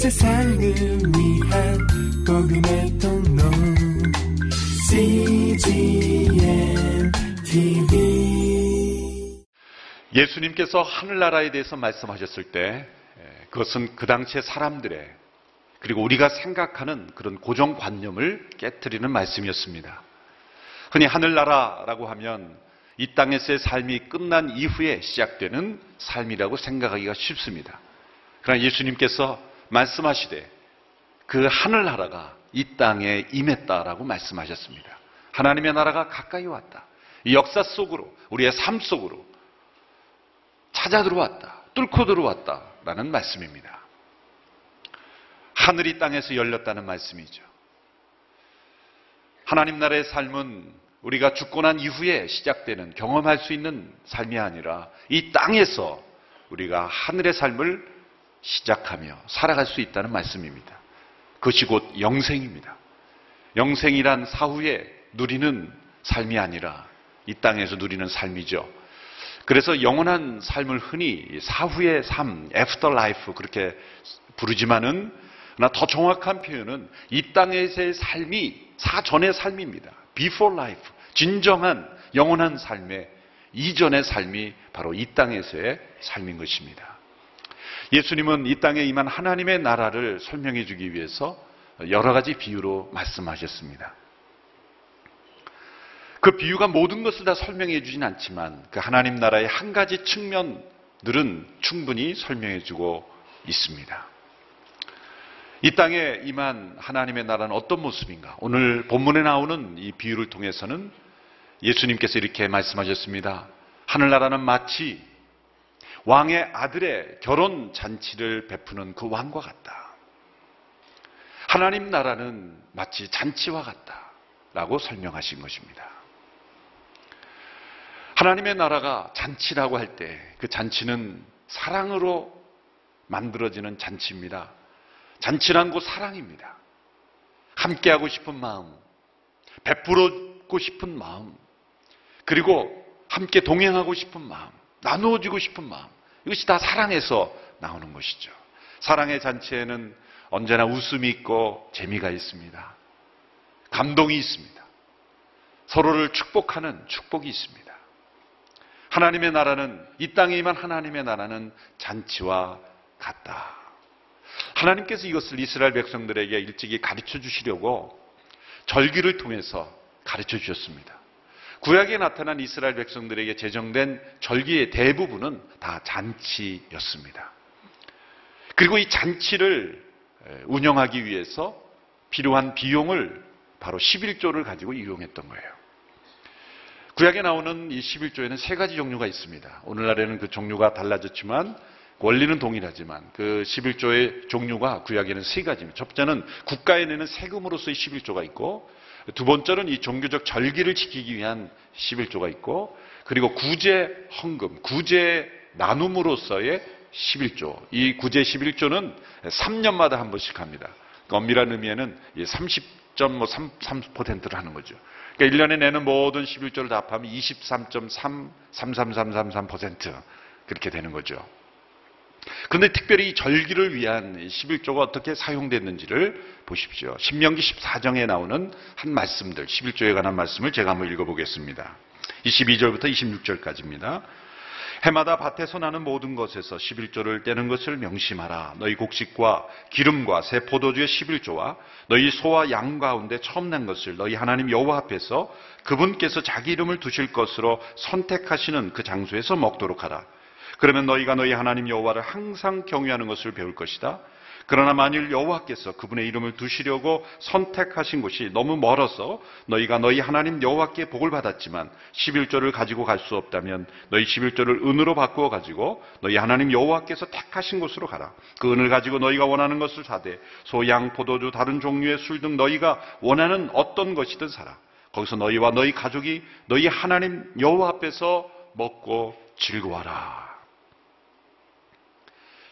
세상을 위한 복음의 통로 CGM TV 예수님께서 하늘나라에 대해서 말씀하셨을 때 에, 그것은 그 당시의 사람들의 그리고 우리가 생각하는 그런 고정관념을 깨뜨리는 말씀이었습니다. 흔히 하늘나라라고 하면 이 땅에서의 삶이 끝난 이후에 시작되는 삶이라고 생각하기가 쉽습니다. 그러나 예수님께서 말씀하시되 그 하늘 나라가 이 땅에 임했다라고 말씀하셨습니다. 하나님의 나라가 가까이 왔다. 이 역사 속으로, 우리의 삶 속으로 찾아 들어왔다. 뚫고 들어왔다라는 말씀입니다. 하늘이 땅에서 열렸다는 말씀이죠. 하나님 나라의 삶은 우리가 죽고 난 이후에 시작되는 경험할 수 있는 삶이 아니라 이 땅에서 우리가 하늘의 삶을 시작하며 살아갈 수 있다는 말씀입니다. 그것이 곧 영생입니다. 영생이란 사후에 누리는 삶이 아니라 이 땅에서 누리는 삶이죠. 그래서 영원한 삶을 흔히 사후의 삶, after life 그렇게 부르지만은 그러나 더 정확한 표현은 이 땅에서의 삶이 사전의 삶입니다. before life. 진정한 영원한 삶의 이전의 삶이 바로 이 땅에서의 삶인 것입니다. 예수님은 이 땅에 임한 하나님의 나라를 설명해 주기 위해서 여러 가지 비유로 말씀하셨습니다. 그 비유가 모든 것을 다 설명해 주진 않지만 그 하나님 나라의 한 가지 측면들은 충분히 설명해 주고 있습니다. 이 땅에 임한 하나님의 나라는 어떤 모습인가? 오늘 본문에 나오는 이 비유를 통해서는 예수님께서 이렇게 말씀하셨습니다. 하늘나라는 마치 왕의 아들의 결혼 잔치를 베푸는 그 왕과 같다. 하나님 나라는 마치 잔치와 같다. 라고 설명하신 것입니다. 하나님의 나라가 잔치라고 할 때 그 잔치는 사랑으로 만들어지는 잔치입니다. 잔치란 곧 사랑입니다. 함께하고 싶은 마음, 베풀고 싶은 마음, 그리고 함께 동행하고 싶은 마음, 나누어지고 싶은 마음. 이것이 다 사랑에서 나오는 것이죠. 사랑의 잔치에는 언제나 웃음이 있고 재미가 있습니다. 감동이 있습니다. 서로를 축복하는 축복이 있습니다. 하나님의 나라는 이 땅에 임한 하나님의 나라는 잔치와 같다. 하나님께서 이것을 이스라엘 백성들에게 일찍이 가르쳐 주시려고 절기를 통해서 가르쳐 주셨습니다. 구약에 나타난 이스라엘 백성들에게 제정된 절기의 대부분은 다 잔치였습니다. 그리고 이 잔치를 운영하기 위해서 필요한 비용을 바로 11조를 가지고 이용했던 거예요. 구약에 나오는 이 11조에는 세 가지 종류가 있습니다. 오늘날에는 그 종류가 달라졌지만 원리는 동일하지만 그 11조의 종류가 구약에는 세 가지입니다. 첫 번째는 국가에 내는 세금으로서의 11조가 있고 두 번째는 이 종교적 절기를 지키기 위한 11조가 있고 그리고 구제 헌금, 구제 나눔으로서의 11조. 이 구제 11조는 3년마다 한 번씩 합니다. 그러니까 엄밀한 의미에는 30.3%를 하는 거죠. 그러니까 1년에 내는 모든 11조를 다 합하면 23.33333% 그렇게 되는 거죠. 그런데 특별히 이 절기를 위한 11조가 어떻게 사용됐는지를 보십시오. 신명기 14장에 나오는 한 말씀들, 11조에 관한 말씀을 제가 한번 읽어보겠습니다. 22절부터 26절까지입니다. 해마다 밭에서 나는 모든 것에서 11조를 떼는 것을 명심하라. 너희 곡식과 기름과 새 포도주의 11조와 너희 소와 양 가운데 처음 난 것을 너희 하나님 여호와 앞에서 그분께서 자기 이름을 두실 것으로 선택하시는 그 장소에서 먹도록 하라. 그러면 너희가 너희 하나님 여호와를 항상 경외하는 것을 배울 것이다. 그러나 만일 여호와께서 그분의 이름을 두시려고 선택하신 곳이 너무 멀어서 너희가 너희 하나님 여호와께 복을 받았지만 11조를 가지고 갈 수 없다면 너희 11조를 은으로 바꾸어 가지고 너희 하나님 여호와께서 택하신 곳으로 가라. 그 은을 가지고 너희가 원하는 것을 사되 소, 양, 포도주, 다른 종류의 술 등 너희가 원하는 어떤 것이든 사라. 거기서 너희와 너희 가족이 너희 하나님 여호와 앞에서 먹고 즐거워라.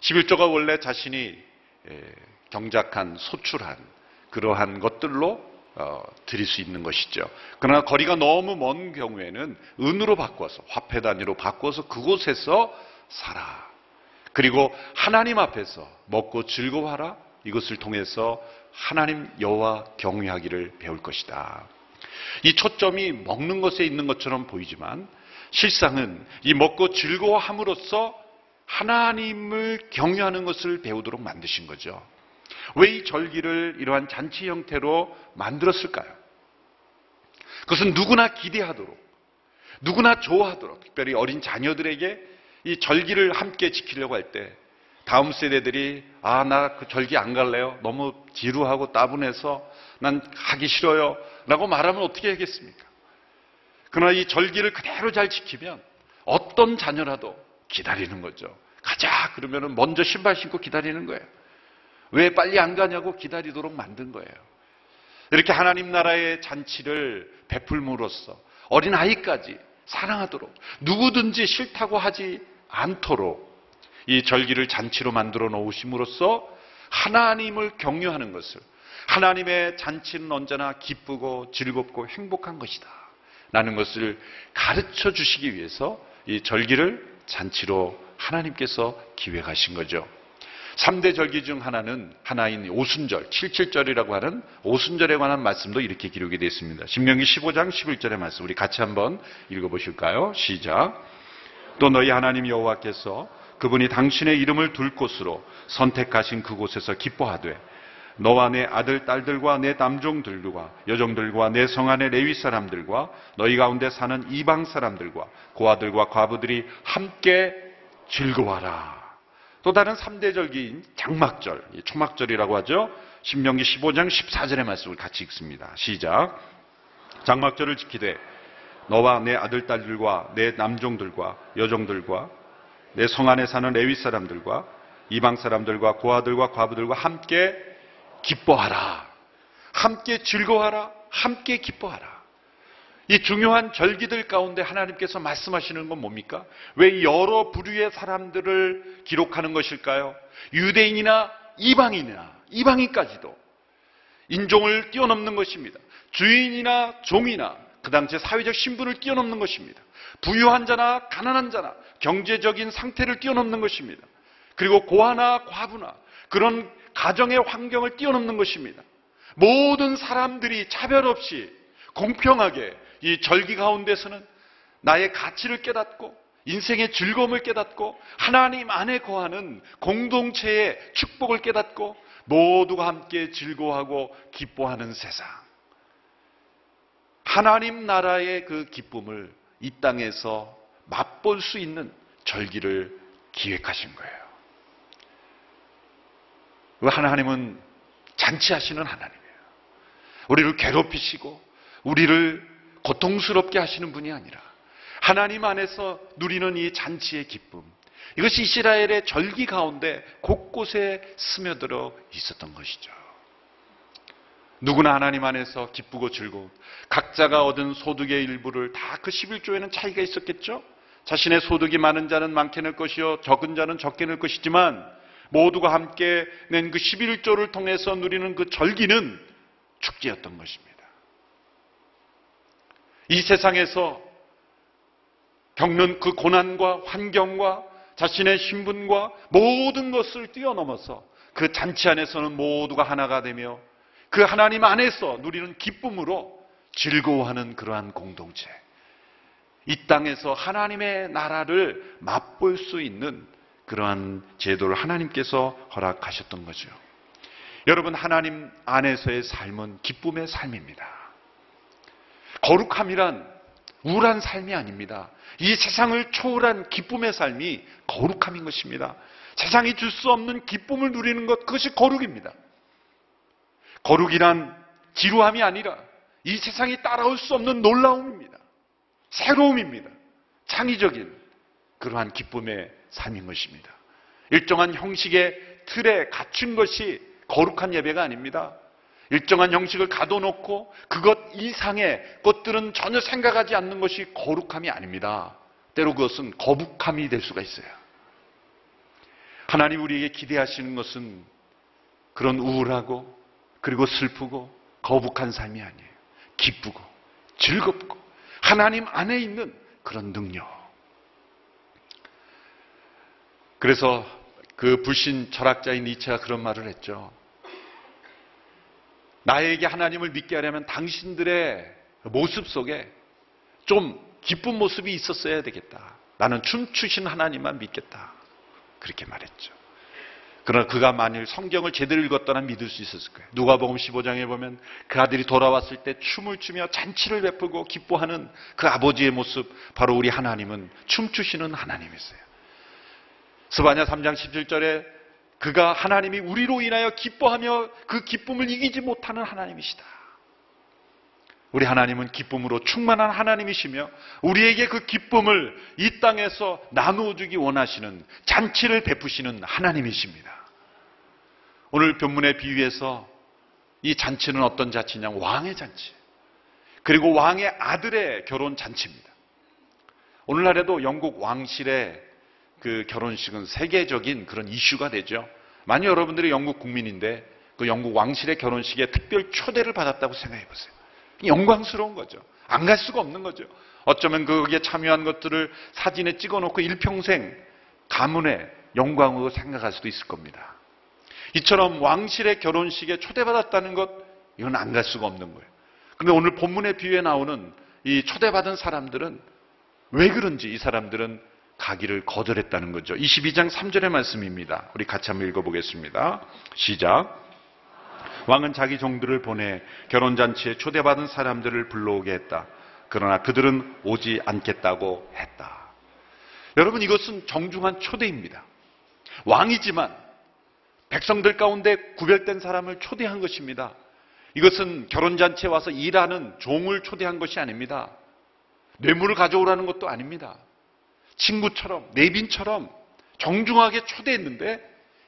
11조가 원래 자신이 경작한, 소출한 그러한 것들로 어, 드릴 수 있는 것이죠. 그러나 거리가 너무 먼 경우에는 은으로 바꿔서 화폐 단위로 바꿔서 그곳에서 살아. 그리고 하나님 앞에서 먹고 즐거워하라. 이것을 통해서 하나님 여호와 경외하기를 배울 것이다. 이 초점이 먹는 것에 있는 것처럼 보이지만 실상은 이 먹고 즐거워함으로써 하나님을 경외하는 것을 배우도록 만드신 거죠. 왜 이 절기를 이러한 잔치 형태로 만들었을까요? 그것은 누구나 기대하도록, 누구나 좋아하도록, 특별히 어린 자녀들에게 이 절기를 함께 지키려고 할 때, 다음 세대들이, 아, 나 그 절기 안 갈래요. 너무 지루하고 따분해서 난 하기 싫어요. 라고 말하면 어떻게 하겠습니까? 그러나 이 절기를 그대로 잘 지키면 어떤 자녀라도 기다리는 거죠. 가자! 그러면 먼저 신발 신고 기다리는 거예요. 왜 빨리 안 가냐고 기다리도록 만든 거예요. 이렇게 하나님 나라의 잔치를 베풀므로써 어린 아이까지 사랑하도록 누구든지 싫다고 하지 않도록 이 절기를 잔치로 만들어 놓으심으로써 하나님을 경유하는 것을 하나님의 잔치는 언제나 기쁘고 즐겁고 행복한 것이다. 라는 것을 가르쳐 주시기 위해서 이 절기를 잔치로 하나님께서 기획하신 거죠. 3대 절기 중 하나는 하나인 오순절, 77절이라고 하는 오순절에 관한 말씀도 이렇게 기록이 되어 있습니다. 신명기 15장 11절의 말씀 우리 같이 한번 읽어 보실까요? 시작. 또 너희 하나님 여호와께서 그분이 당신의 이름을 둘 곳으로 선택하신 그곳에서 기뻐하되 너와 내 아들, 딸들과 내 남종들과 여종들과 내 성안의 레위 사람들과 너희 가운데 사는 이방 사람들과 고아들과 과부들이 함께 즐거워하라. 또 다른 3대 절기인 장막절, 초막절이라고 하죠. 신명기 15장 14절의 말씀을 같이 읽습니다. 시작. 장막절을 지키되 너와 내 아들, 딸들과 내 남종들과 여종들과 내 성 안에 사는 레위 사람들과 이방 사람들과 고아들과 과부들과 함께 기뻐하라. 함께 즐거워하라. 함께 기뻐하라. 이 중요한 절기들 가운데 하나님께서 말씀하시는 건 뭡니까? 왜 여러 부류의 사람들을 기록하는 것일까요? 유대인이나 이방인이나 이방인까지도 인종을 뛰어넘는 것입니다. 주인이나 종이나 그 당시의 사회적 신분을 뛰어넘는 것입니다. 부유한 자나 가난한 자나 경제적인 상태를 뛰어넘는 것입니다. 그리고 고아나 과부나 그런 가정의 환경을 뛰어넘는 것입니다. 모든 사람들이 차별 없이 공평하게 이 절기 가운데서는 나의 가치를 깨닫고 인생의 즐거움을 깨닫고 하나님 안에 거하는 공동체의 축복을 깨닫고 모두가 함께 즐거워하고 기뻐하는 세상. 하나님 나라의 그 기쁨을 이 땅에서 맛볼 수 있는 절기를 기획하신 거예요. 하나님은 잔치하시는 하나님이에요. 우리를 괴롭히시고 우리를 고통스럽게 하시는 분이 아니라 하나님 안에서 누리는 이 잔치의 기쁨. 이것이 이스라엘의 절기 가운데 곳곳에 스며들어 있었던 것이죠. 누구나 하나님 안에서 기쁘고 즐거운 각자가 얻은 소득의 일부를 다 그 11조에는 차이가 있었겠죠? 자신의 소득이 많은 자는 많게 낼 것이요 적은 자는 적게 낼 것이지만 모두가 함께 낸 그 11조를 통해서 누리는 그 절기는 축제였던 것입니다. 이 세상에서 겪는 그 고난과 환경과 자신의 신분과 모든 것을 뛰어넘어서 그 잔치 안에서는 모두가 하나가 되며 그 하나님 안에서 누리는 기쁨으로 즐거워하는 그러한 공동체. 이 땅에서 하나님의 나라를 맛볼 수 있는 그러한 제도를 하나님께서 허락하셨던 거죠. 여러분, 하나님 안에서의 삶은 기쁨의 삶입니다. 거룩함이란 우울한 삶이 아닙니다. 이 세상을 초월한 기쁨의 삶이 거룩함인 것입니다. 세상이 줄 수 없는 기쁨을 누리는 것, 그것이 거룩입니다. 거룩이란 지루함이 아니라 이 세상이 따라올 수 없는 놀라움입니다. 새로움입니다. 창의적인 그러한 기쁨의 삶인 것입니다. 일정한 형식의 틀에 갖춘 것이 거룩한 예배가 아닙니다. 일정한 형식을 가둬놓고 그것 이상의 것들은 전혀 생각하지 않는 것이 거룩함이 아닙니다. 때로 그것은 거북함이 될 수가 있어요. 하나님 우리에게 기대하시는 것은 그런 우울하고 그리고 슬프고 거북한 삶이 아니에요. 기쁘고 즐겁고 하나님 안에 있는 그런 능력. 그래서 그 불신 철학자인 니체가 그런 말을 했죠. 나에게 하나님을 믿게 하려면 당신들의 모습 속에 좀 기쁜 모습이 있었어야 되겠다. 나는 춤추신 하나님만 믿겠다. 그렇게 말했죠. 그러나 그가 만일 성경을 제대로 읽었다면 믿을 수 있었을 거예요. 누가복음 15장에 보면 그 아들이 돌아왔을 때 춤을 추며 잔치를 베풀고 기뻐하는 그 아버지의 모습 바로 우리 하나님은 춤추시는 하나님이세요. 스바냐 3장 17절에 그가 하나님이 우리로 인하여 기뻐하며 그 기쁨을 이기지 못하는 하나님이시다. 우리 하나님은 기쁨으로 충만한 하나님이시며 우리에게 그 기쁨을 이 땅에서 나누어 주기 원하시는 잔치를 베푸시는 하나님이십니다. 오늘 본문의 비유에서 이 잔치는 어떤 잔치냐? 왕의 잔치. 그리고 왕의 아들의 결혼 잔치입니다. 오늘날에도 영국 왕실의 그 결혼식은 세계적인 그런 이슈가 되죠. 만약 여러분들이 영국 국민인데 그 영국 왕실의 결혼식에 특별 초대를 받았다고 생각해 보세요. 영광스러운 거죠. 안 갈 수가 없는 거죠. 어쩌면 거기에 참여한 것들을 사진에 찍어 놓고 일평생 가문의 영광으로 생각할 수도 있을 겁니다. 이처럼 왕실의 결혼식에 초대받았다는 것, 이건 안 갈 수가 없는 거예요. 그런데 오늘 본문의 비유에 나오는 이 초대받은 사람들은 왜 그런지 이 사람들은 가기를 거절했다는 거죠. 22장 3절의 말씀입니다. 우리 같이 한번 읽어보겠습니다. 시작. 왕은 자기 종들을 보내 결혼잔치에 초대받은 사람들을 불러오게 했다. 그러나 그들은 오지 않겠다고 했다. 여러분 이것은 정중한 초대입니다. 왕이지만 백성들 가운데 구별된 사람을 초대한 것입니다. 이것은 결혼잔치에 와서 일하는 종을 초대한 것이 아닙니다. 뇌물을 가져오라는 것도 아닙니다. 친구처럼, 내빈처럼 정중하게 초대했는데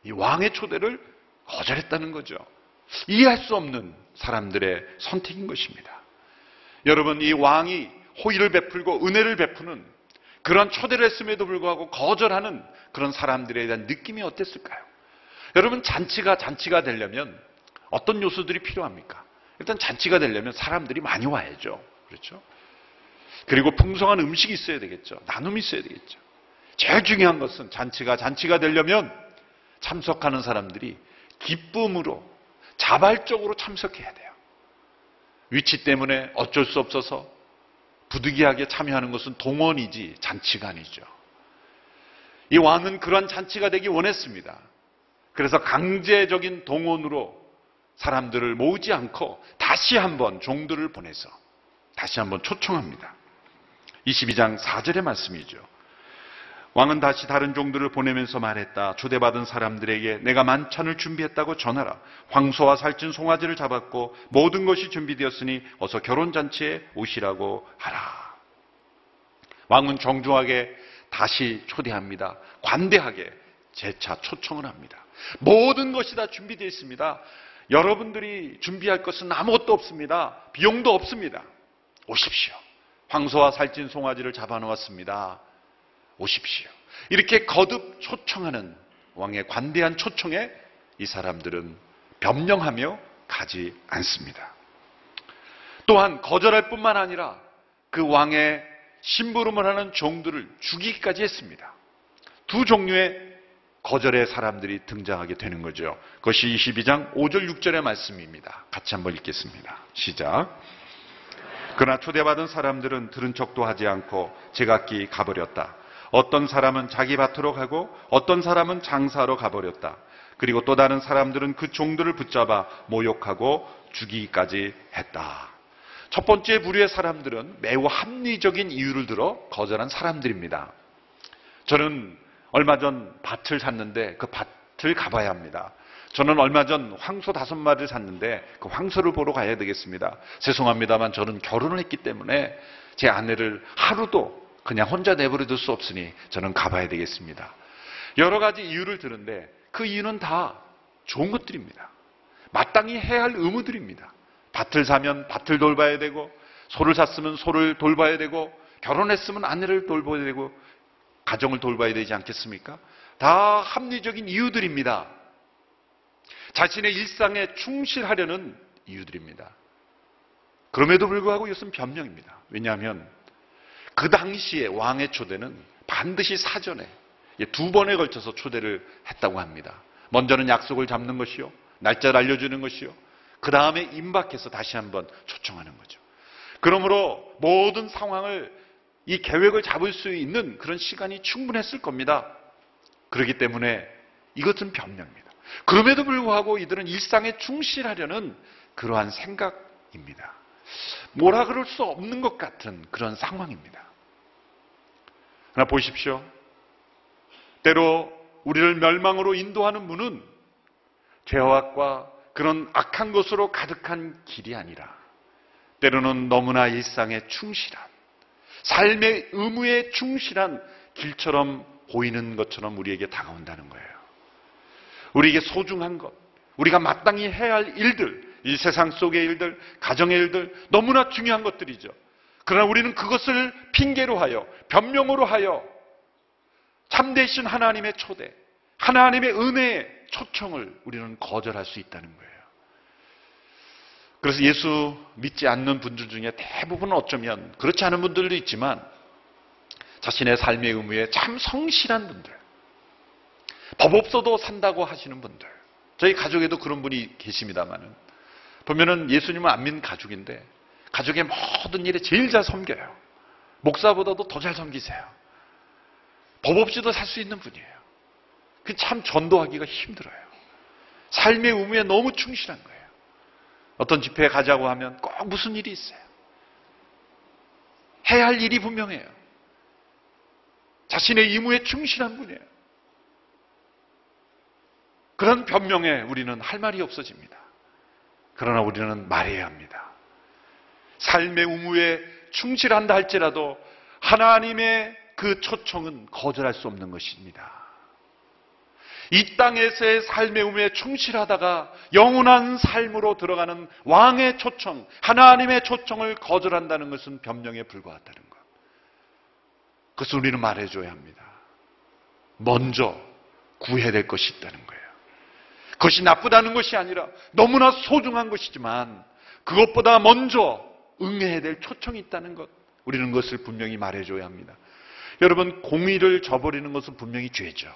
이 왕의 초대를 거절했다는 거죠. 이해할 수 없는 사람들의 선택인 것입니다. 여러분, 이 왕이 호의를 베풀고 은혜를 베푸는 그런 초대를 했음에도 불구하고 거절하는 그런 사람들에 대한 느낌이 어땠을까요? 여러분, 잔치가 잔치가 되려면 어떤 요소들이 필요합니까? 일단 잔치가 되려면 사람들이 많이 와야죠. 그렇죠? 그리고 풍성한 음식이 있어야 되겠죠. 나눔이 있어야 되겠죠. 제일 중요한 것은 잔치가 잔치가 되려면 참석하는 사람들이 기쁨으로 자발적으로 참석해야 돼요. 위치 때문에 어쩔 수 없어서 부득이하게 참여하는 것은 동원이지 잔치가 아니죠. 이 왕은 그러한 잔치가 되기 원했습니다. 그래서 강제적인 동원으로 사람들을 모으지 않고 다시 한번 종들을 보내서 다시 한번 초청합니다. 22장 4절의 말씀이죠. 왕은 다시 다른 종들을 보내면서 말했다. 초대받은 사람들에게 내가 만찬을 준비했다고 전하라. 황소와 살찐 송아지를 잡았고 모든 것이 준비되었으니 어서 결혼잔치에 오시라고 하라. 왕은 정중하게 다시 초대합니다. 관대하게 재차 초청을 합니다. 모든 것이 다 준비되어 있습니다. 여러분들이 준비할 것은 아무것도 없습니다. 비용도 없습니다. 오십시오. 황소와 살찐 송아지를 잡아놓았습니다. 오십시오. 이렇게 거듭 초청하는 왕의 관대한 초청에 이 사람들은 변명하며 가지 않습니다. 또한 거절할 뿐만 아니라 그 왕의 심부름을 하는 종들을 죽이기까지 했습니다. 두 종류의 거절의 사람들이 등장하게 되는 거죠. 그것이 22장 5절 6절의 말씀입니다. 같이 한번 읽겠습니다. 시작. 그러나 초대받은 사람들은 들은 척도 하지 않고 제각기 가버렸다. 어떤 사람은 자기 밭으로 가고 어떤 사람은 장사로 가버렸다. 그리고 또 다른 사람들은 그 종들을 붙잡아 모욕하고 죽이기까지 했다. 첫 번째 부류의 사람들은 매우 합리적인 이유를 들어 거절한 사람들입니다. 저는 얼마 전 밭을 샀는데 그 밭을 가봐야 합니다. 저는 얼마 전 황소 다섯 마리를 샀는데 그 황소를 보러 가야 되겠습니다. 죄송합니다만 저는 결혼을 했기 때문에 제 아내를 하루도 그냥 혼자 내버려둘 수 없으니 저는 가봐야 되겠습니다. 여러 가지 이유를 드는데 그 이유는 다 좋은 것들입니다. 마땅히 해야 할 의무들입니다. 밭을 사면 밭을 돌봐야 되고 소를 샀으면 소를 돌봐야 되고 결혼했으면 아내를 돌봐야 되고 가정을 돌봐야 되지 않겠습니까? 다 합리적인 이유들입니다. 자신의 일상에 충실하려는 이유들입니다. 그럼에도 불구하고 이것은 변명입니다. 왜냐하면 그 당시에 왕의 초대는 반드시 사전에 두 번에 걸쳐서 초대를 했다고 합니다. 먼저는 약속을 잡는 것이요. 날짜를 알려주는 것이요. 그 다음에 임박해서 다시 한번 초청하는 거죠. 그러므로 모든 상황을 이 계획을 잡을 수 있는 그런 시간이 충분했을 겁니다. 그렇기 때문에 이것은 변명입니다. 그럼에도 불구하고 이들은 일상에 충실하려는 그러한 생각입니다. 뭐라 그럴 수 없는 것 같은 그런 상황입니다. 하나 보십시오. 때로 우리를 멸망으로 인도하는 문은 죄악과 그런 악한 것으로 가득한 길이 아니라 때로는 너무나 일상에 충실한 삶의 의무에 충실한 길처럼 보이는 것처럼 우리에게 다가온다는 거예요. 우리에게 소중한 것, 우리가 마땅히 해야 할 일들, 이 세상 속의 일들, 가정의 일들, 너무나 중요한 것들이죠. 그러나 우리는 그것을 핑계로 하여, 변명으로 하여, 참되신 하나님의 초대, 하나님의 은혜의 초청을 우리는 거절할 수 있다는 거예요. 그래서 예수 믿지 않는 분들 중에 대부분은 어쩌면 그렇지 않은 분들도 있지만 자신의 삶의 의무에 참 성실한 분들, 법 없어도 산다고 하시는 분들, 저희 가족에도 그런 분이 계십니다만은 보면은 예수님은 안 믿는 가족인데 가족의 모든 일에 제일 잘 섬겨요. 목사보다도 더 잘 섬기세요. 법 없이도 살 수 있는 분이에요. 그 참 전도하기가 힘들어요. 삶의 의무에 너무 충실한 거예요. 어떤 집회에 가자고 하면 꼭 무슨 일이 있어요. 해야 할 일이 분명해요. 자신의 의무에 충실한 분이에요. 그런 변명에 우리는 할 말이 없어집니다. 그러나 우리는 말해야 합니다. 삶의 의무에 충실한다 할지라도 하나님의 그 초청은 거절할 수 없는 것입니다. 이 땅에서의 삶의 의무에 충실하다가 영원한 삶으로 들어가는 왕의 초청, 하나님의 초청을 거절한다는 것은 변명에 불과하다는 것. 그것을 우리는 말해줘야 합니다. 먼저 구해야 될 것이 있다는 거예요. 그것이 나쁘다는 것이 아니라 너무나 소중한 것이지만 그것보다 먼저 응해야 될 초청이 있다는 것. 우리는 그것을 분명히 말해줘야 합니다. 여러분, 공의를 저버리는 것은 분명히 죄죠.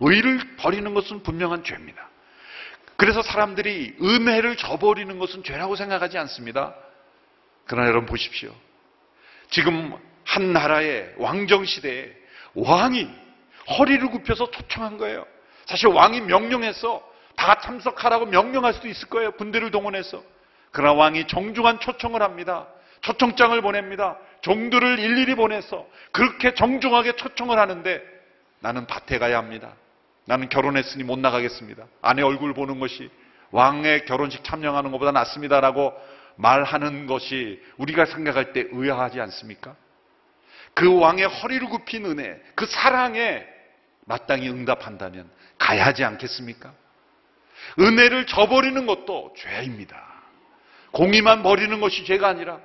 의를 버리는 것은 분명한 죄입니다. 그래서 사람들이 은혜를 저버리는 것은 죄라고 생각하지 않습니다. 그러나 여러분 보십시오. 지금 한 나라의 왕정 시대에 왕이 허리를 굽혀서 초청한 거예요. 사실 왕이 명령해서 다 참석하라고 명령할 수도 있을 거예요. 군대를 동원해서. 그러나 왕이 정중한 초청을 합니다. 초청장을 보냅니다. 종들을 일일이 보내서 그렇게 정중하게 초청을 하는데 나는 밭에 가야 합니다. 나는 결혼했으니 못 나가겠습니다. 아내 얼굴 보는 것이 왕의 결혼식 참여하는 것보다 낫습니다라고 말하는 것이 우리가 생각할 때 의아하지 않습니까? 그 왕의 허리를 굽힌 은혜, 그 사랑에 마땅히 응답한다면 가야 하지 않겠습니까? 은혜를 저버리는 것도 죄입니다. 공의만 버리는 것이 죄가 아니라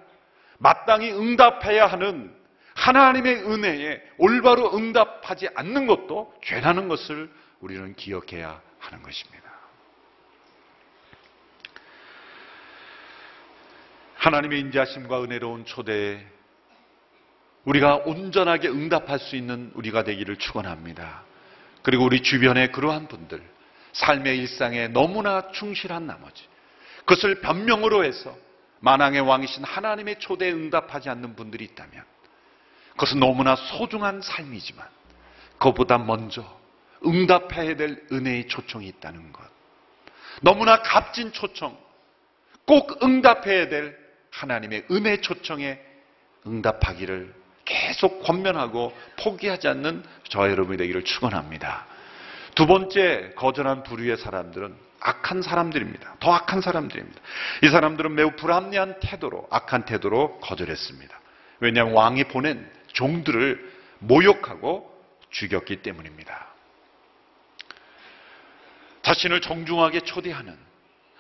마땅히 응답해야 하는 하나님의 은혜에 올바로 응답하지 않는 것도 죄라는 것을 우리는 기억해야 하는 것입니다. 하나님의 인자심과 은혜로운 초대에 우리가 온전하게 응답할 수 있는 우리가 되기를 축원합니다. 그리고 우리 주변의 그러한 분들, 삶의 일상에 너무나 충실한 나머지 그것을 변명으로 해서 만왕의 왕이신 하나님의 초대에 응답하지 않는 분들이 있다면 그것은 너무나 소중한 삶이지만 그것보다 먼저 응답해야 될 은혜의 초청이 있다는 것. 너무나 값진 초청, 꼭 응답해야 될 하나님의 은혜 초청에 응답하기를 계속 권면하고 포기하지 않는 저와 여러분이 되기를 축원합니다. 두 번째 거절한 부류의 사람들은 악한 사람들입니다. 더 악한 사람들입니다. 이 사람들은 매우 불합리한 태도로 악한 태도로 거절했습니다. 왜냐하면 왕이 보낸 종들을 모욕하고 죽였기 때문입니다. 자신을 정중하게 초대하는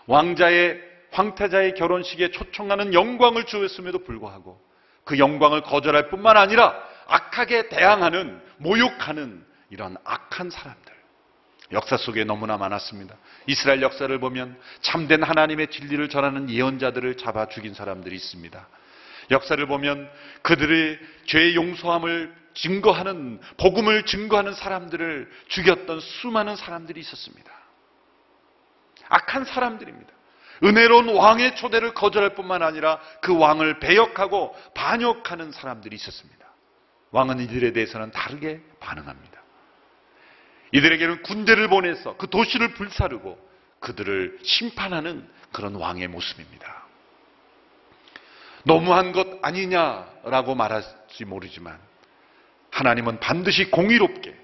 왕자의 황태자의 결혼식에 초청하는 영광을 주었음에도 불구하고 그 영광을 거절할 뿐만 아니라 악하게 대항하는 모욕하는 이런 악한 사람들 역사 속에 너무나 많았습니다. 이스라엘 역사를 보면 참된 하나님의 진리를 전하는 예언자들을 잡아 죽인 사람들이 있습니다. 역사를 보면 그들의 죄의 용서함을 증거하는 복음을 증거하는 사람들을 죽였던 수많은 사람들이 있었습니다. 악한 사람들입니다. 은혜로운 왕의 초대를 거절할 뿐만 아니라 그 왕을 배역하고 반역하는 사람들이 있었습니다. 왕은 이들에 대해서는 다르게 반응합니다. 이들에게는 군대를 보내서 그 도시를 불사르고 그들을 심판하는 그런 왕의 모습입니다. 너무한 것 아니냐라고 말할지 모르지만 하나님은 반드시 공의롭게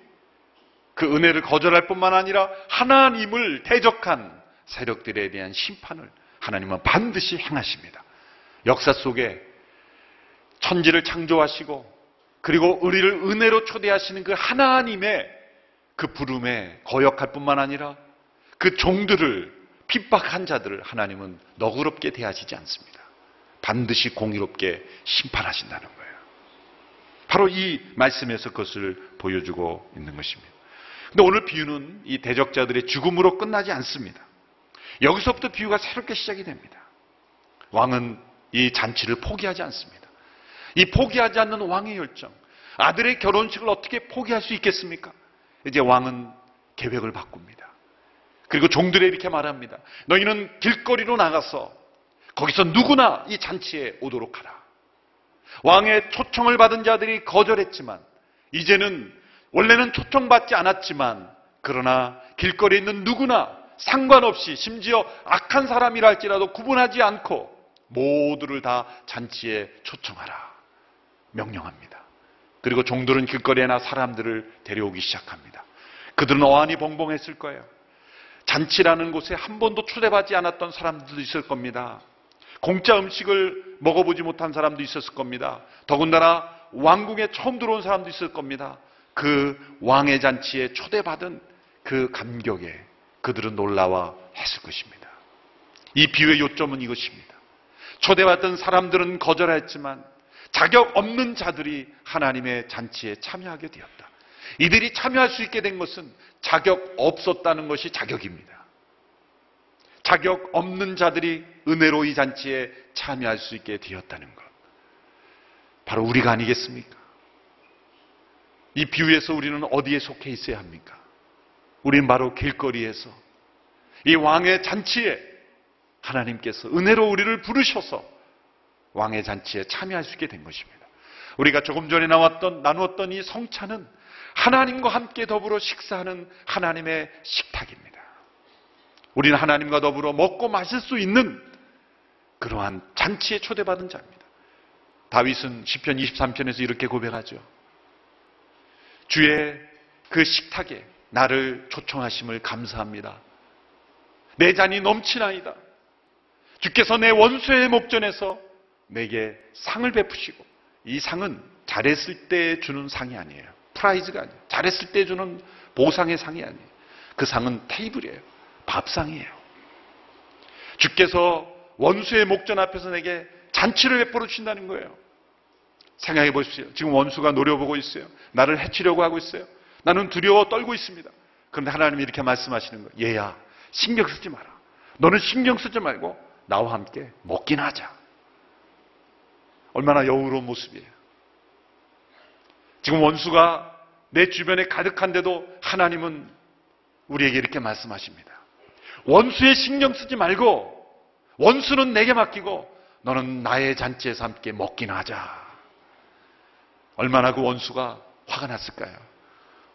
그 은혜를 거절할 뿐만 아니라 하나님을 대적한 세력들에 대한 심판을 하나님은 반드시 행하십니다. 역사 속에 천지를 창조하시고 그리고 우리를 은혜로 초대하시는 그 하나님의 그 부름에 거역할 뿐만 아니라 그 종들을 핍박한 자들을 하나님은 너그럽게 대하시지 않습니다. 반드시 공의롭게 심판하신다는 거예요. 바로 이 말씀에서 그것을 보여주고 있는 것입니다. 근데 오늘 비유는 이 대적자들의 죽음으로 끝나지 않습니다. 여기서부터 비유가 새롭게 시작이 됩니다. 왕은 이 잔치를 포기하지 않습니다. 이 포기하지 않는 왕의 열정. 아들의 결혼식을 어떻게 포기할 수 있겠습니까? 이제 왕은 계획을 바꿉니다. 그리고 종들에 이렇게 말합니다. 너희는 길거리로 나가서 거기서 누구나 이 잔치에 오도록 하라. 왕의 초청을 받은 자들이 거절했지만 이제는 원래는 초청받지 않았지만 그러나 길거리에 있는 누구나 상관없이 심지어 악한 사람이라 할지라도 구분하지 않고 모두를 다 잔치에 초청하라. 명령합니다. 그리고 종들은 길거리에나 사람들을 데려오기 시작합니다. 그들은 어안이 벙벙했을 거예요. 잔치라는 곳에 한 번도 초대받지 않았던 사람들도 있을 겁니다. 공짜 음식을 먹어보지 못한 사람도 있었을 겁니다. 더군다나 왕궁에 처음 들어온 사람도 있을 겁니다. 그 왕의 잔치에 초대받은 그 감격에 그들은 놀라워 했을 것입니다. 이 비유의 요점은 이것입니다. 초대받던 사람들은 거절했지만 자격 없는 자들이 하나님의 잔치에 참여하게 되었다. 이들이 참여할 수 있게 된 것은 자격 없었다는 것이 자격입니다. 자격 없는 자들이 은혜로 이 잔치에 참여할 수 있게 되었다는 것. 바로 우리가 아니겠습니까? 이 비유에서 우리는 어디에 속해 있어야 합니까? 우리는 바로 길거리에서 이 왕의 잔치에 하나님께서 은혜로 우리를 부르셔서 왕의 잔치에 참여할 수 있게 된 것입니다. 우리가 조금 전에 나왔던 나누었던 이 성찬은 하나님과 함께 더불어 식사하는 하나님의 식탁입니다. 우리는 하나님과 더불어 먹고 마실 수 있는 그러한 잔치에 초대받은 자입니다. 다윗은 시편 23편에서 이렇게 고백하죠. 주의 그 식탁에 나를 초청하심을 감사합니다. 내 잔이 넘치나이다. 주께서 내 원수의 목전에서 내게 상을 베푸시고 이 상은 잘했을 때 주는 상이 아니에요. prize가 아니에요. 잘했을 때 주는 보상의 상이 아니에요. 그 상은 테이블이에요. 밥상이에요. 주께서 원수의 목전 앞에서 내게 잔치를 베풀어 주신다는 거예요. 생각해 보십시오. 지금 원수가 노려보고 있어요. 나를 해치려고 하고 있어요. 나는 두려워 떨고 있습니다. 그런데 하나님이 이렇게 말씀하시는 거예요. 얘야, 신경 쓰지 마라. 너는 신경 쓰지 말고 나와 함께 먹긴 하자. 얼마나 여우로운 모습이에요. 지금 원수가 내 주변에 가득한데도 하나님은 우리에게 이렇게 말씀하십니다. 원수의 신경 쓰지 말고 원수는 내게 맡기고 너는 나의 잔치에서 함께 먹긴 하자. 얼마나 그 원수가 화가 났을까요?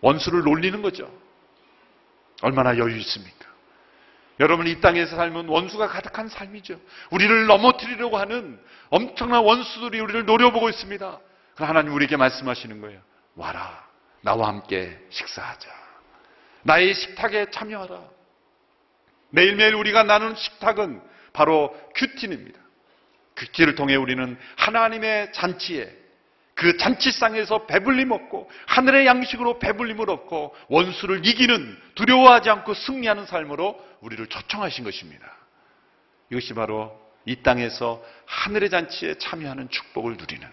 원수를 놀리는 거죠. 얼마나 여유 있습니까? 여러분 이 땅에서 살면 원수가 가득한 삶이죠. 우리를 넘어뜨리려고 하는 엄청난 원수들이 우리를 노려보고 있습니다. 그럼 하나님 우리에게 말씀하시는 거예요. 와라. 나와 함께 식사하자. 나의 식탁에 참여하라. 매일매일 우리가 나누는 식탁은 바로 큐틴입니다. 큐티를 통해 우리는 하나님의 잔치에 그 잔치상에서 배불리 먹고 하늘의 양식으로 배불림을 얻고 원수를 이기는 두려워하지 않고 승리하는 삶으로 우리를 초청하신 것입니다. 이것이 바로 이 땅에서 하늘의 잔치에 참여하는 축복을 누리는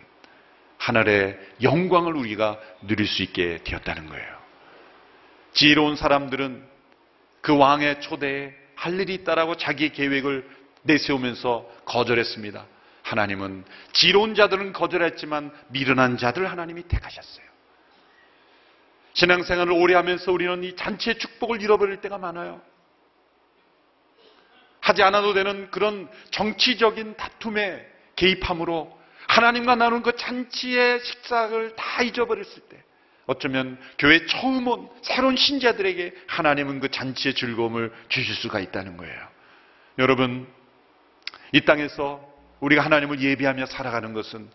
하늘의 영광을 우리가 누릴 수 있게 되었다는 거예요. 지혜로운 사람들은 그 왕의 초대에 할 일이 있다라고 자기 계획을 내세우면서 거절했습니다. 하나님은 지로운 자들은 거절했지만 미련한 자들 하나님이 택하셨어요. 신앙생활을 오래 하면서 우리는 이 잔치의 축복을 잃어버릴 때가 많아요. 하지 않아도 되는 그런 정치적인 다툼에 개입함으로 하나님과 나눈 그 잔치의 식사를 다 잊어버렸을 때 어쩌면 교회 처음 온 새로운 신자들에게 하나님은 그 잔치의 즐거움을 주실 수가 있다는 거예요. 여러분, 이 땅에서 우리가 하나님을 예비하며 살아가는 것은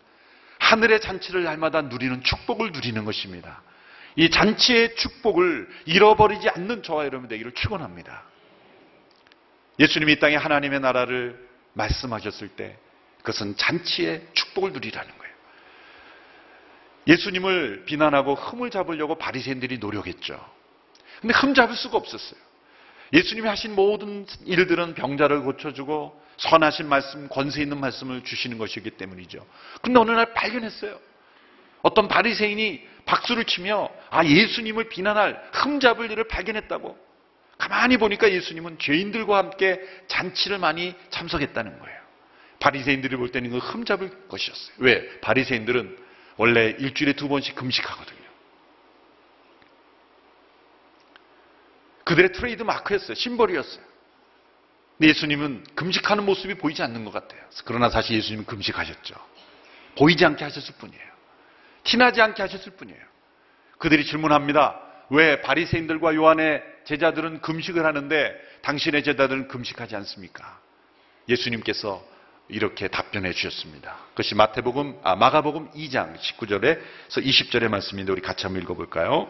하늘의 잔치를 날마다 누리는 축복을 누리는 것입니다. 이 잔치의 축복을 잃어버리지 않는 저와 여러분 되기를 축원합니다. 예수님이 이 땅에 하나님의 나라를 말씀하셨을 때 그것은 잔치의 축복을 누리라는 거예요. 예수님을 비난하고 흠을 잡으려고 바리새인들이 노력했죠. 근데 흠 잡을 수가 없었어요. 예수님이 하신 모든 일들은 병자를 고쳐주고 선하신 말씀, 권세 있는 말씀을 주시는 것이기 때문이죠. 근데 어느 날 발견했어요. 어떤 바리새인이 박수를 치며 아 예수님을 비난할 흠 잡을 일을 발견했다고. 가만히 보니까 예수님은 죄인들과 함께 잔치를 많이 참석했다는 거예요. 바리새인들이 볼 때는 그 흠 잡을 것이었어요. 왜? 바리새인들은 원래 일주일에 두 번씩 금식하거든요. 그들의 트레이드 마크였어요. 심벌이었어요. 근데 예수님은 금식하는 모습이 보이지 않는 것 같아요. 그러나 사실 예수님은 금식하셨죠. 보이지 않게 하셨을 뿐이에요. 티나지 않게 하셨을 뿐이에요. 그들이 질문합니다. 왜 바리새인들과 요한의 제자들은 금식을 하는데 당신의 제자들은 금식하지 않습니까? 예수님께서 이렇게 답변해 주셨습니다. 그것이 마태복음, 아, 마가복음 2장 19절에서 20절의 말씀인데 우리 같이 한번 읽어 볼까요?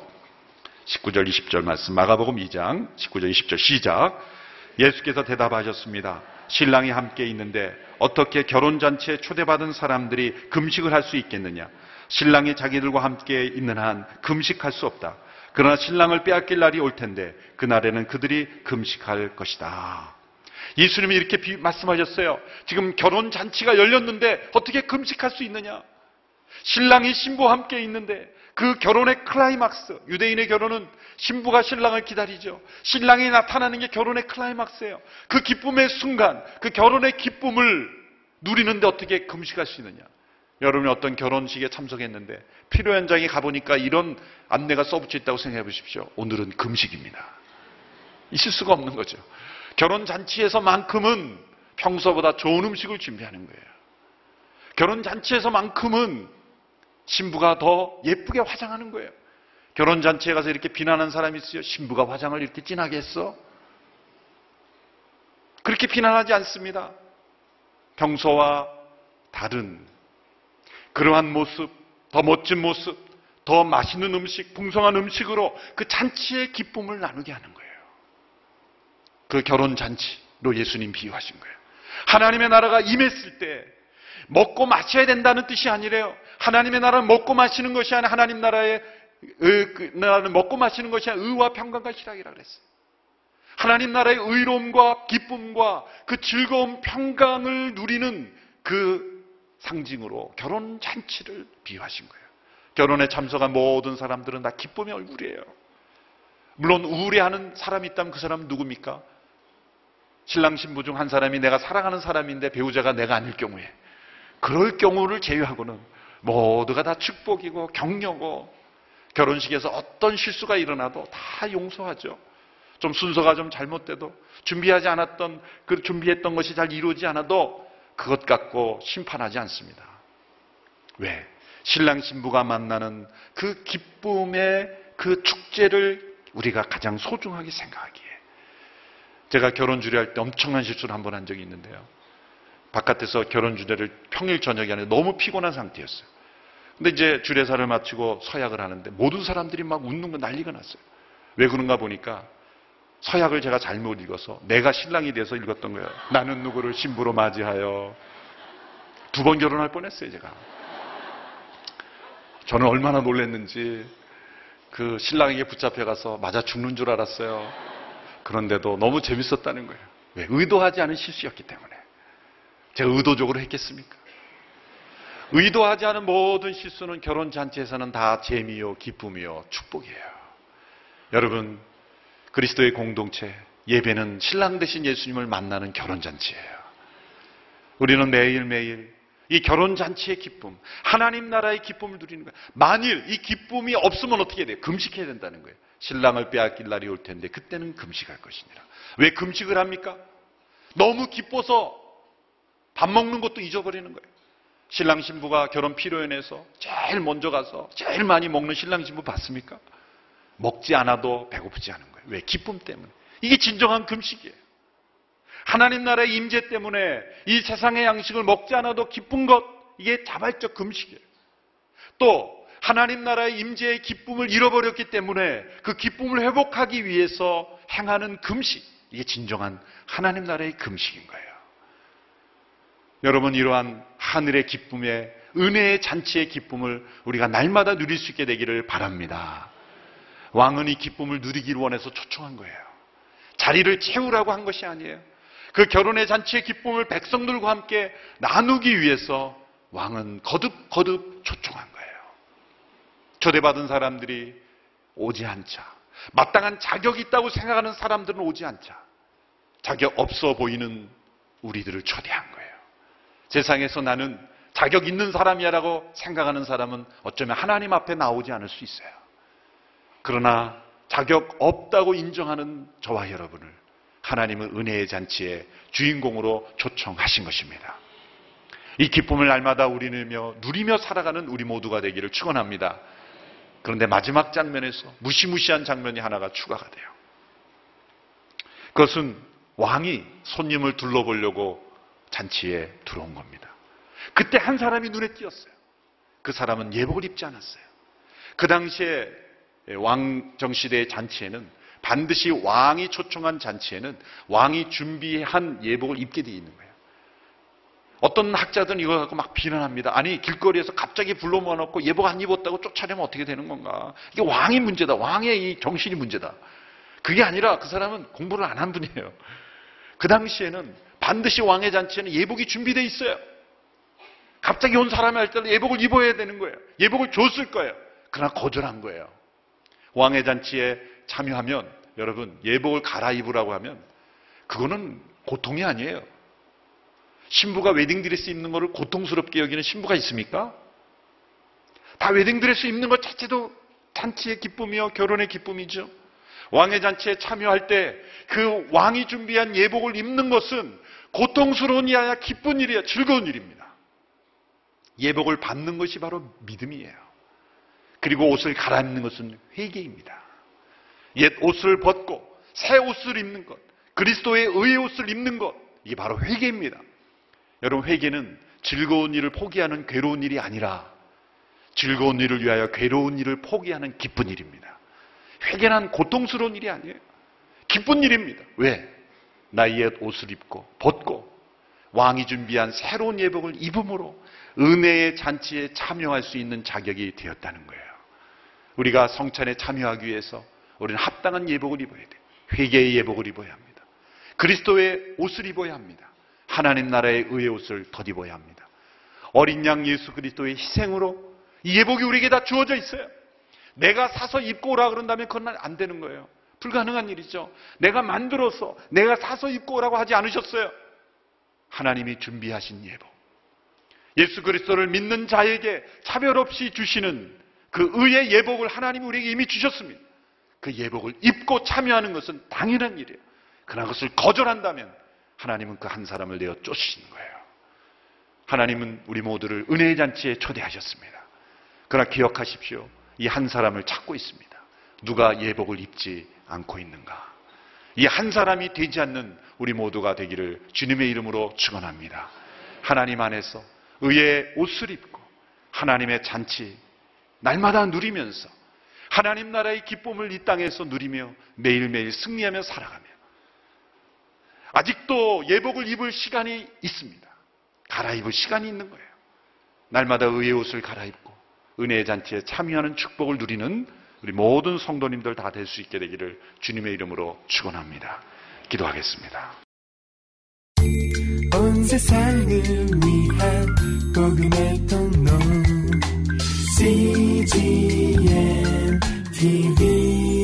19절, 20절 말씀. 마가복음 2장 19절, 20절 시작. 예수께서 대답하셨습니다. 신랑이 함께 있는데 어떻게 결혼잔치에 초대받은 사람들이 금식을 할 수 있겠느냐? 신랑이 자기들과 함께 있는 한 금식할 수 없다. 그러나 신랑을 빼앗길 날이 올 텐데 그날에는 그들이 금식할 것이다. 예수님이 이렇게 비- 말씀하셨어요. 지금 결혼 잔치가 열렸는데 어떻게 금식할 수 있느냐? 신랑이 신부와 함께 있는데 그 결혼의 클라이막스, 유대인의 결혼은 신부가 신랑을 기다리죠. 신랑이 나타나는 게 결혼의 클라이막스예요. 그 기쁨의 순간, 그 결혼의 기쁨을 누리는데 어떻게 금식할 수 있느냐? 여러분이 어떤 결혼식에 참석했는데 피로연장에 가보니까 이런 안내가 써붙여 있다고 생각해 보십시오. 오늘은 금식입니다. 있을 수가 없는 거죠. 결혼 잔치에서만큼은 평소보다 좋은 음식을 준비하는 거예요. 결혼 잔치에서만큼은 신부가 더 예쁘게 화장하는 거예요. 결혼 잔치에 가서 이렇게 비난하는 사람이 있어요. 신부가 화장을 이렇게 진하게 했어? 그렇게 비난하지 않습니다. 평소와 다른 그러한 모습, 더 멋진 모습, 더 맛있는 음식, 풍성한 음식으로 그 잔치의 기쁨을 나누게 하는 거예요. 그 결혼 잔치로 예수님 비유하신 거예요. 하나님의 나라가 임했을 때 먹고 마셔야 된다는 뜻이 아니래요. 하나님의 나라는 먹고 마시는 것이 아니라 하나님 나라의 의, 그 나라는 먹고 마시는 것이 아니라 의와 평강과 희락이라 그랬어요. 하나님 나라의 의로움과 기쁨과 그 즐거움, 평강을 누리는 그 상징으로 결혼 잔치를 비유하신 거예요. 결혼에 참석한 모든 사람들은 다 기쁨의 얼굴이에요. 물론 우울해하는 사람이 있다면 그 사람은 누굽니까? 신랑 신부 중 한 사람이 내가 사랑하는 사람인데 배우자가 내가 아닐 경우에 그럴 경우를 제외하고는 모두가 다 축복이고 격려고 결혼식에서 어떤 실수가 일어나도 다 용서하죠. 좀 순서가 좀 잘못돼도 준비하지 않았던 그 준비했던 것이 잘 이루어지지 않아도 그것 갖고 심판하지 않습니다. 왜? 신랑 신부가 만나는 그 기쁨의 그 축제를 우리가 가장 소중하게 생각하기에 제가 결혼 주례할 때 엄청난 실수를 한 번 한 적이 있는데요. 바깥에서 결혼 주례를 평일 저녁에 하는데 너무 피곤한 상태였어요. 근데 이제 주례사를 마치고 서약을 하는데 모든 사람들이 막 웃는 거 난리가 났어요. 왜 그런가 보니까 서약을 제가 잘못 읽어서 내가 신랑이 돼서 읽었던 거예요. 나는 누구를 신부로 맞이하여 두 번 결혼할 뻔했어요, 제가. 저는 얼마나 놀랐는지 그 신랑에게 붙잡혀 가서 맞아 죽는 줄 알았어요. 그런데도 너무 재밌었다는 거예요. 왜? 의도하지 않은 실수였기 때문에. 제가 의도적으로 했겠습니까? 의도하지 않은 모든 실수는 결혼 잔치에서는 다 재미요, 기쁨이요, 축복이에요. 여러분, 그리스도의 공동체, 예배는 신랑 대신 예수님을 만나는 결혼 잔치예요. 우리는 매일매일 이 결혼 잔치의 기쁨, 하나님 나라의 기쁨을 누리는 거예요. 만일 이 기쁨이 없으면 어떻게 돼요? 금식해야 된다는 거예요. 신랑을 빼앗길 날이 올 텐데 그때는 금식할 것이니라. 왜 금식을 합니까? 너무 기뻐서 밥 먹는 것도 잊어버리는 거예요. 신랑 신부가 결혼 피로연에서 제일 먼저 가서 제일 많이 먹는 신랑 신부 봤습니까? 먹지 않아도 배고프지 않은 거예요. 왜? 기쁨 때문에. 이게 진정한 금식이에요. 하나님 나라의 임재 때문에 이 세상의 양식을 먹지 않아도 기쁜 것, 이게 자발적 금식이에요. 또 하나님 나라의 임재의 기쁨을 잃어버렸기 때문에 그 기쁨을 회복하기 위해서 행하는 금식, 이게 진정한 하나님 나라의 금식인 거예요. 여러분 이러한 하늘의 기쁨의 은혜의 잔치의 기쁨을 우리가 날마다 누릴 수 있게 되기를 바랍니다. 왕은 이 기쁨을 누리기를 원해서 초청한 거예요. 자리를 채우라고 한 것이 아니에요. 그 결혼의 잔치의 기쁨을 백성들과 함께 나누기 위해서 왕은 거듭 거듭 초청한 거예요. 초대받은 사람들이 오지 않자. 마땅한 자격이 있다고 생각하는 사람들은 오지 않자. 자격 없어 보이는 우리들을 초대한 거예요. 세상에서 나는 자격 있는 사람이야라고 생각하는 사람은 어쩌면 하나님 앞에 나오지 않을 수 있어요. 그러나 자격 없다고 인정하는 저와 여러분을 하나님은 은혜의 잔치의 주인공으로 초청하신 것입니다. 이 기쁨을 날마다 우리며 누리며 살아가는 우리 모두가 되기를 축원합니다. 그런데 마지막 장면에서 무시무시한 장면이 하나가 추가가 돼요. 그것은 왕이 손님을 둘러보려고 잔치에 들어온 겁니다. 그때 한 사람이 눈에 띄었어요. 그 사람은 예복을 입지 않았어요. 그 당시에 왕정시대의 잔치에는 반드시 왕이 초청한 잔치에는 왕이 준비한 예복을 입게 되어 있는 거예요. 어떤 학자들은 이거 갖고 막 비난합니다. 아니 길거리에서 갑자기 불러 모아놓고 예복 안 입었다고 쫓아내면 어떻게 되는 건가? 이게 왕이 문제다. 왕의 이 정신이 문제다. 그게 아니라 그 사람은 공부를 안 한 분이에요. 그 당시에는 반드시 왕의 잔치에는 예복이 준비되어 있어요. 갑자기 온 사람이 할 때는 예복을 입어야 되는 거예요. 예복을 줬을 거예요. 그러나 거절한 거예요. 왕의 잔치에 참여하면 여러분 예복을 갈아입으라고 하면 그거는 고통이 아니에요. 신부가 웨딩드레스 입는 것을 고통스럽게 여기는 신부가 있습니까? 다 웨딩드레스 입는 것 자체도 잔치의 기쁨이요 결혼의 기쁨이죠. 왕의 잔치에 참여할 때 그 왕이 준비한 예복을 입는 것은 고통스러운 일이 아니라 기쁜 일이야 즐거운 일입니다. 예복을 받는 것이 바로 믿음이에요. 그리고 옷을 갈아입는 것은 회개입니다. 옛 옷을 벗고 새 옷을 입는 것, 그리스도의 의의 옷을 입는 것, 이게 바로 회개입니다. 여러분, 회개는 즐거운 일을 포기하는 괴로운 일이 아니라 즐거운 일을 위하여 괴로운 일을 포기하는 기쁜 일입니다. 회개는 고통스러운 일이 아니에요. 기쁜 일입니다. 왜? 나의 옛 옷을 입고 벗고 왕이 준비한 새로운 예복을 입음으로 은혜의 잔치에 참여할 수 있는 자격이 되었다는 거예요. 우리가 성찬에 참여하기 위해서 우리는 합당한 예복을 입어야 돼. 회개의 예복을 입어야 합니다. 그리스도의 옷을 입어야 합니다. 하나님 나라의 의의 옷을 덧입어야 합니다. 어린 양 예수 그리스도의 희생으로 이 예복이 우리에게 다 주어져 있어요. 내가 사서 입고 오라 그런다면 그건 안 되는 거예요. 불가능한 일이죠. 내가 만들어서 내가 사서 입고 오라고 하지 않으셨어요. 하나님이 준비하신 예복. 예수 그리스도를 믿는 자에게 차별 없이 주시는 그 의의 예복을 하나님이 우리에게 이미 주셨습니다. 그 예복을 입고 참여하는 것은 당연한 일이에요. 그러나 그것을 거절한다면 하나님은 그 한 사람을 내어 쫓으시는 거예요. 하나님은 우리 모두를 은혜의 잔치에 초대하셨습니다. 그러나 기억하십시오. 이 한 사람을 찾고 있습니다. 누가 예복을 입지 않고 있는가? 이 한 사람이 되지 않는 우리 모두가 되기를 주님의 이름으로 축원합니다. 하나님 안에서 의의 옷을 입고 하나님의 잔치 날마다 누리면서 하나님 나라의 기쁨을 이 땅에서 누리며 매일매일 승리하며 살아가며 아직도 예복을 입을 시간이 있습니다. 갈아입을 시간이 있는 거예요. 날마다 의의 옷을 갈아입고 은혜의 잔치에 참여하는 축복을 누리는 우리 모든 성도님들 다 될 수 있게 되기를 주님의 이름으로 축원합니다. 기도하겠습니다. 온 세상을 위한 복음의 통로 CGM TV